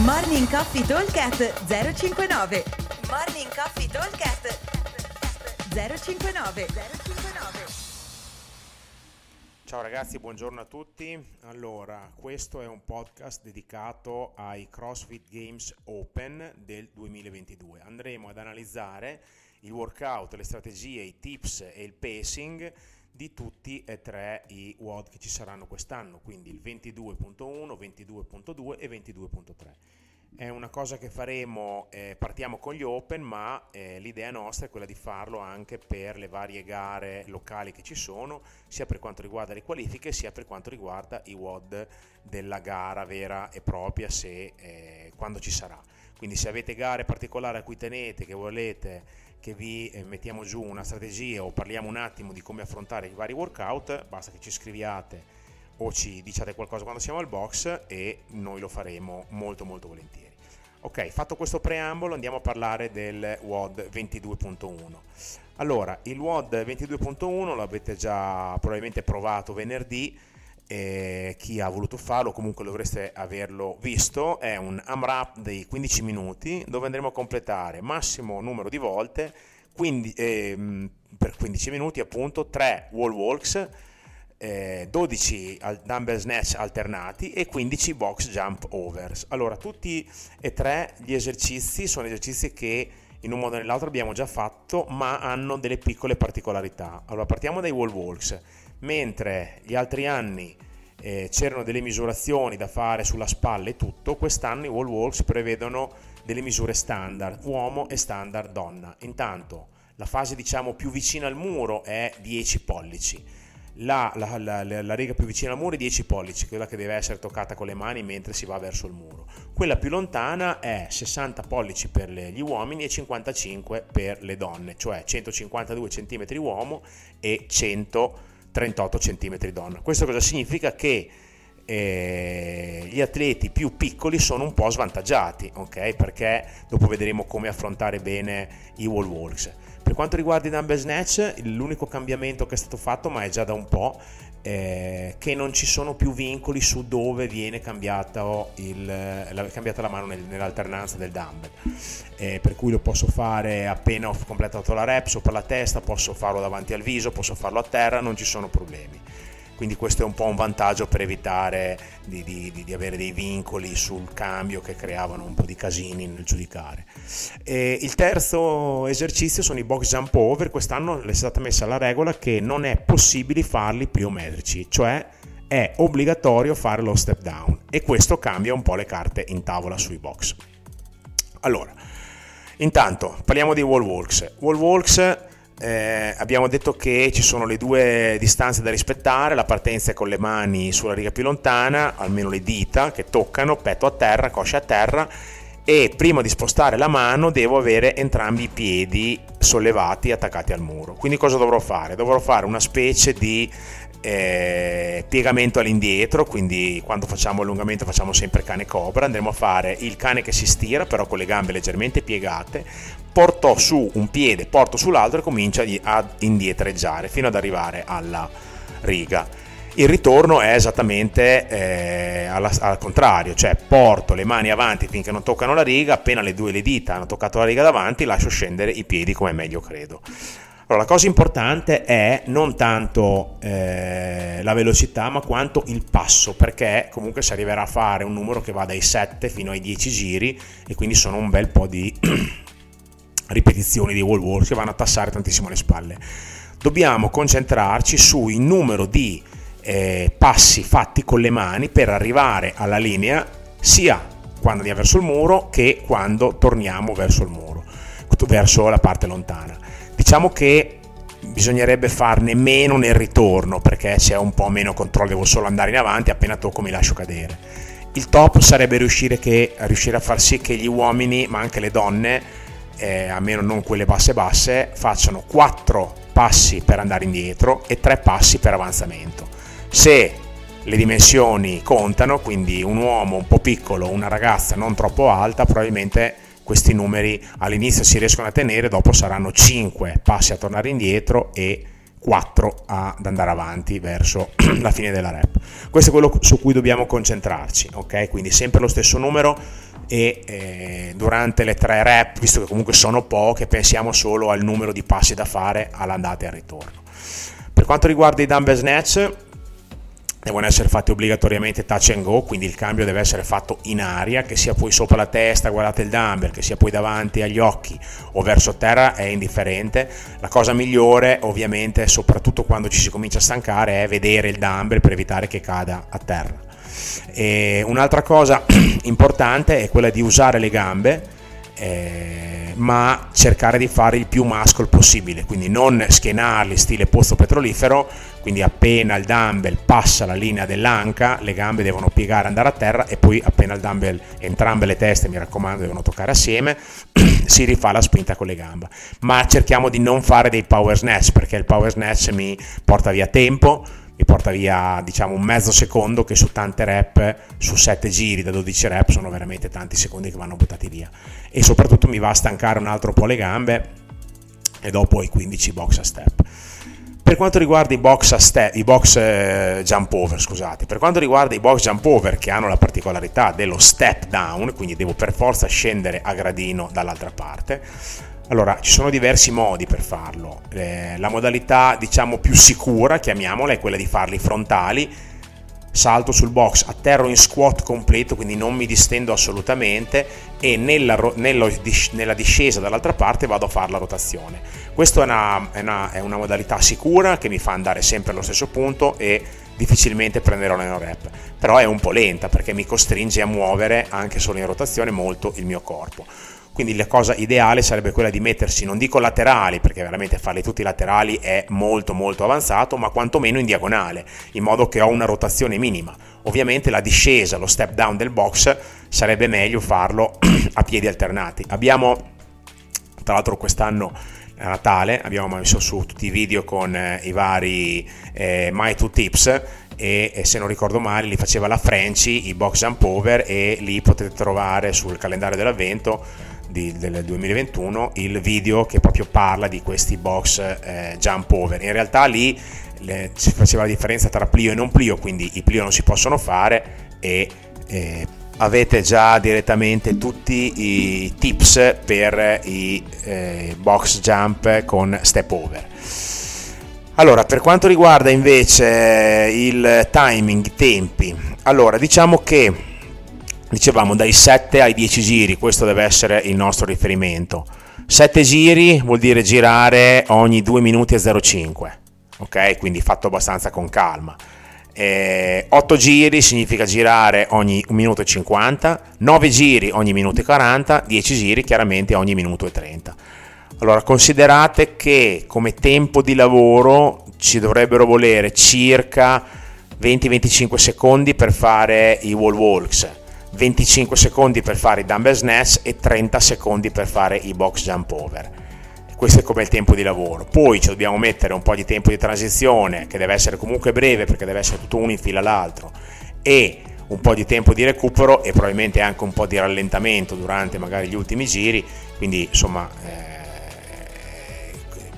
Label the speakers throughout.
Speaker 1: Morning Coffee Talkcast 059 Morning Coffee Talkcast 059 059
Speaker 2: Ciao ragazzi, buongiorno a tutti. Allora, questo è un podcast dedicato ai CrossFit Games Open del 2022. Andremo ad analizzare il workout, le strategie, i tips e il pacing di tutti e tre i WOD che ci saranno quest'anno, quindi il 22.1, 22.2 e 22.3. È una cosa che faremo, eh, partiamo con gli open, ma eh, l'idea nostra è quella di farlo anche per le varie gare locali che ci sono, sia per quanto riguarda le qualifiche, sia per quanto riguarda i WOD della gara vera e propria, se, eh, quando ci sarà. Quindi se avete gare particolari a cui tenete, che volete che vi eh, mettiamo giù una strategia o parliamo un attimo di come affrontare i vari workout, basta che ci scriviate o ci diciate qualcosa quando siamo al box e noi lo faremo molto molto volentieri. Ok, fatto questo preambolo andiamo a parlare del WOD 22.1. Allora, il WOD 22.1 l'avete già probabilmente provato venerdì, eh, chi ha voluto farlo comunque dovreste averlo visto, è un AMRAP di 15 minuti dove andremo a completare massimo numero di volte, quindi, eh, per 15 minuti appunto 3 wall walks, eh, 12 dumbbell snatch alternati e 15 box jump overs. Allora tutti e tre gli esercizi sono esercizi che in un modo o nell'altro abbiamo già fatto ma hanno delle piccole particolarità. Allora partiamo dai wall walks mentre gli altri anni eh, c'erano delle misurazioni da fare sulla spalla e tutto, quest'anno i wall walks prevedono delle misure standard, uomo e standard donna. Intanto la fase diciamo più vicina al muro è 10 pollici, la, la, la, la, riga più vicina al muro è 10 pollici, quella che deve essere toccata con le mani mentre si va verso il muro. Quella più lontana è 60 pollici per gli uomini e 55 per le donne, cioè 152 cm uomo e 100 38 cm donna. Questo cosa significa? Che eh, gli atleti più piccoli sono un po' svantaggiati, ok? Perché dopo vedremo come affrontare bene i wall walks. Per quanto riguarda i number snatch, l'unico cambiamento che è stato fatto, ma è già da un po', eh, che non ci sono più vincoli su dove viene il, la, cambiata la mano nel, nell'alternanza del dumbbell. Eh, per cui lo posso fare appena ho completato la rep, sopra la testa, posso farlo davanti al viso, posso farlo a terra, non ci sono problemi quindi questo è un po' un vantaggio per evitare di, di, di, avere dei vincoli sul cambio che creavano un po' di casini nel giudicare. E il terzo esercizio sono i box jump over, quest'anno è stata messa la regola che non è possibile farli pliometrici, cioè è obbligatorio fare lo step down e questo cambia un po' le carte in tavola sui box. Allora, intanto parliamo di wall walks. Wall walks eh, abbiamo detto che ci sono le due distanze da rispettare, la partenza è con le mani sulla riga più lontana, almeno le dita che toccano, petto a terra, coscia a terra e prima di spostare la mano devo avere entrambi i piedi sollevati e attaccati al muro. Quindi cosa dovrò fare? Dovrò fare una specie di eh, piegamento all'indietro, quindi quando facciamo allungamento facciamo sempre cane cobra, andremo a fare il cane che si stira però con le gambe leggermente piegate, porto su un piede, porto sull'altro e comincia ad indietreggiare fino ad arrivare alla riga. Il ritorno è esattamente eh, alla, al contrario, cioè porto le mani avanti finché non toccano la riga, appena le due le dita hanno toccato la riga davanti lascio scendere i piedi come meglio credo. Allora, la cosa importante è non tanto eh, la velocità, ma quanto il passo, perché comunque si arriverà a fare un numero che va dai 7 fino ai 10 giri e quindi sono un bel po' di ripetizioni di wall walk che vanno a tassare tantissimo le spalle. Dobbiamo concentrarci sul numero di eh, passi fatti con le mani per arrivare alla linea sia quando andiamo verso il muro che quando torniamo verso il muro, verso la parte lontana. Diciamo che bisognerebbe farne meno nel ritorno perché c'è un po' meno controllo, devo solo andare in avanti, appena tocco mi lascio cadere. Il top sarebbe riuscire, che, riuscire a far sì che gli uomini, ma anche le donne, eh, almeno non quelle basse basse, facciano 4 passi per andare indietro e 3 passi per avanzamento. Se le dimensioni contano, quindi un uomo un po' piccolo, una ragazza non troppo alta, probabilmente questi numeri all'inizio si riescono a tenere, dopo saranno 5 passi a tornare indietro e 4 ad andare avanti verso la fine della rep. Questo è quello su cui dobbiamo concentrarci, ok? Quindi sempre lo stesso numero e eh, durante le tre rep, visto che comunque sono poche, pensiamo solo al numero di passi da fare all'andata e al ritorno. Per quanto riguarda i dumbbell snatch, devono essere fatti obbligatoriamente touch and go, quindi il cambio deve essere fatto in aria, che sia poi sopra la testa, guardate il dumbbell, che sia poi davanti agli occhi o verso terra è indifferente. La cosa migliore, ovviamente, soprattutto quando ci si comincia a stancare, è vedere il dumbbell per evitare che cada a terra. E un'altra cosa importante è quella di usare le gambe. Eh, ma cercare di fare il più muscle possibile, quindi non schienarli stile pozzo petrolifero, quindi appena il dumbbell passa la linea dell'anca, le gambe devono piegare, andare a terra e poi appena il dumbbell, entrambe le teste, mi raccomando, devono toccare assieme, si rifà la spinta con le gambe. Ma cerchiamo di non fare dei power snatch perché il power snatch mi porta via tempo, mi porta via diciamo un mezzo secondo che su tante rep, su 7 giri da 12 rep sono veramente tanti secondi che vanno buttati via e soprattutto mi va a stancare un altro po' le gambe e dopo i 15 box a step. Per quanto riguarda i box, step, i box eh, jump over, scusate, per quanto riguarda i box jump over che hanno la particolarità dello step down, quindi devo per forza scendere a gradino dall'altra parte, allora, ci sono diversi modi per farlo. Eh, la modalità, diciamo, più sicura, chiamiamola, è quella di farli frontali. Salto sul box, atterro in squat completo, quindi non mi distendo assolutamente e nella, nella, discesa dall'altra parte vado a fare la rotazione. Questa è una, è, una, è una modalità sicura che mi fa andare sempre allo stesso punto e difficilmente prenderò nella rep, però è un po' lenta perché mi costringe a muovere anche solo in rotazione molto il mio corpo quindi la cosa ideale sarebbe quella di mettersi, non dico laterali, perché veramente farli tutti laterali è molto molto avanzato, ma quantomeno in diagonale, in modo che ho una rotazione minima. Ovviamente la discesa, lo step down del box sarebbe meglio farlo a piedi alternati. Abbiamo, tra l'altro quest'anno a Natale, abbiamo messo su tutti i video con eh, i vari eh, My Two Tips e, e, se non ricordo male li faceva la Frenchy, i box jump over e lì potete trovare sul calendario dell'avvento di, del 2021 il video che proprio parla di questi box eh, jump over. In realtà lì le, si faceva la differenza tra plio e non plio, quindi i plio non si possono fare e eh, avete già direttamente tutti i tips per i eh, box jump con step over. Allora, per quanto riguarda invece il timing, i tempi, allora diciamo che dicevamo dai 7 ai 10 giri, questo deve essere il nostro riferimento. 7 giri vuol dire girare ogni 2 minuti e 0,5, ok? Quindi fatto abbastanza con calma. Eh, 8 giri significa girare ogni 1 minuto e 50, 9 giri ogni minuto e 40, 10 giri chiaramente ogni minuto e 30. Allora considerate che come tempo di lavoro ci dovrebbero volere circa 20-25 secondi per fare i wall walks 25 secondi per fare i dumbbell snatch e 30 secondi per fare i box jump over. Questo è come il tempo di lavoro. Poi ci dobbiamo mettere un po' di tempo di transizione, che deve essere comunque breve perché deve essere tutto uno in fila all'altro, e un po' di tempo di recupero e probabilmente anche un po' di rallentamento durante magari gli ultimi giri. Quindi insomma. Eh,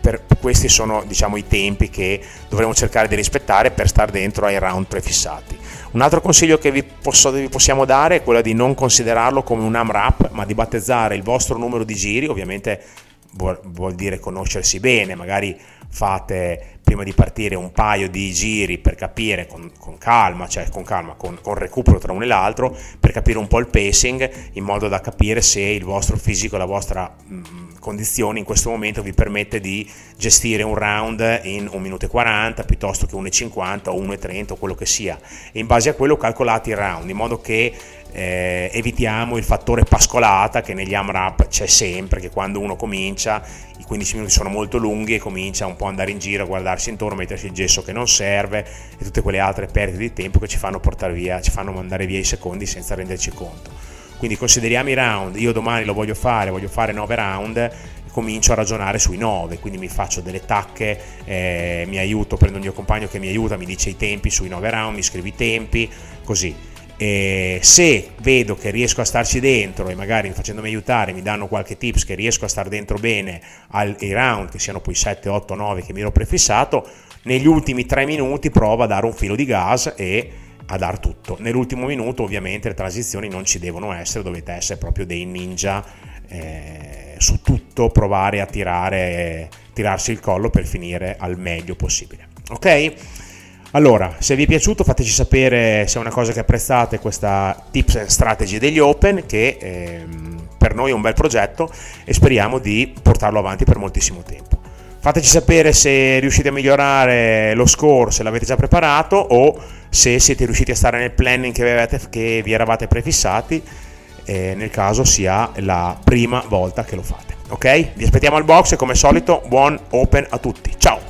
Speaker 2: per, questi sono diciamo, i tempi che dovremo cercare di rispettare per stare dentro ai round prefissati. Un altro consiglio che vi, posso, vi possiamo dare è quello di non considerarlo come un AMRAP, ma di battezzare il vostro numero di giri, ovviamente vuol, vuol dire conoscersi bene, magari fate prima di partire un paio di giri per capire con, con calma, cioè con calma, con, con, recupero tra uno e l'altro, per capire un po' il pacing, in modo da capire se il vostro fisico, la vostra mh, mm, condizione in questo momento vi permette di gestire un round in 1 minuto e 40 piuttosto che 1,50 o 1,30 o quello che sia. E in base a quello calcolate i round, in modo che eh, evitiamo il fattore pascolata che negli AMRAP c'è sempre, che quando uno comincia i 15 minuti sono molto lunghi e comincia un po' ad andare in giro, a guardarsi intorno, a mettersi il gesso che non serve e tutte quelle altre perdite di tempo che ci fanno portare via, ci fanno mandare via i secondi senza renderci conto. Quindi consideriamo i round, io domani lo voglio fare, voglio fare 9 round, comincio a ragionare sui 9, quindi mi faccio delle tacche, eh, mi aiuto, prendo il mio compagno che mi aiuta, mi dice i tempi sui 9 round, mi scrive i tempi, così eh, se vedo che riesco a starci dentro e magari facendomi aiutare mi danno qualche tips che riesco a stare dentro bene ai round, che siano poi 7, 8, 9 che mi ero prefissato, negli ultimi 3 minuti provo a dare un filo di gas e a dar tutto. Nell'ultimo minuto ovviamente le transizioni non ci devono essere, dovete essere proprio dei ninja eh, su tutto, provare a tirare, tirarsi il collo per finire al meglio possibile. Ok? Allora, se vi è piaciuto fateci sapere se è una cosa che apprezzate questa tips and strategy degli open che ehm, per noi è un bel progetto e speriamo di portarlo avanti per moltissimo tempo. Fateci sapere se riuscite a migliorare lo score, se l'avete già preparato o se siete riusciti a stare nel planning che, avete, che vi eravate prefissati, eh, nel caso sia la prima volta che lo fate. Ok? Vi aspettiamo al box e come solito buon open a tutti. Ciao!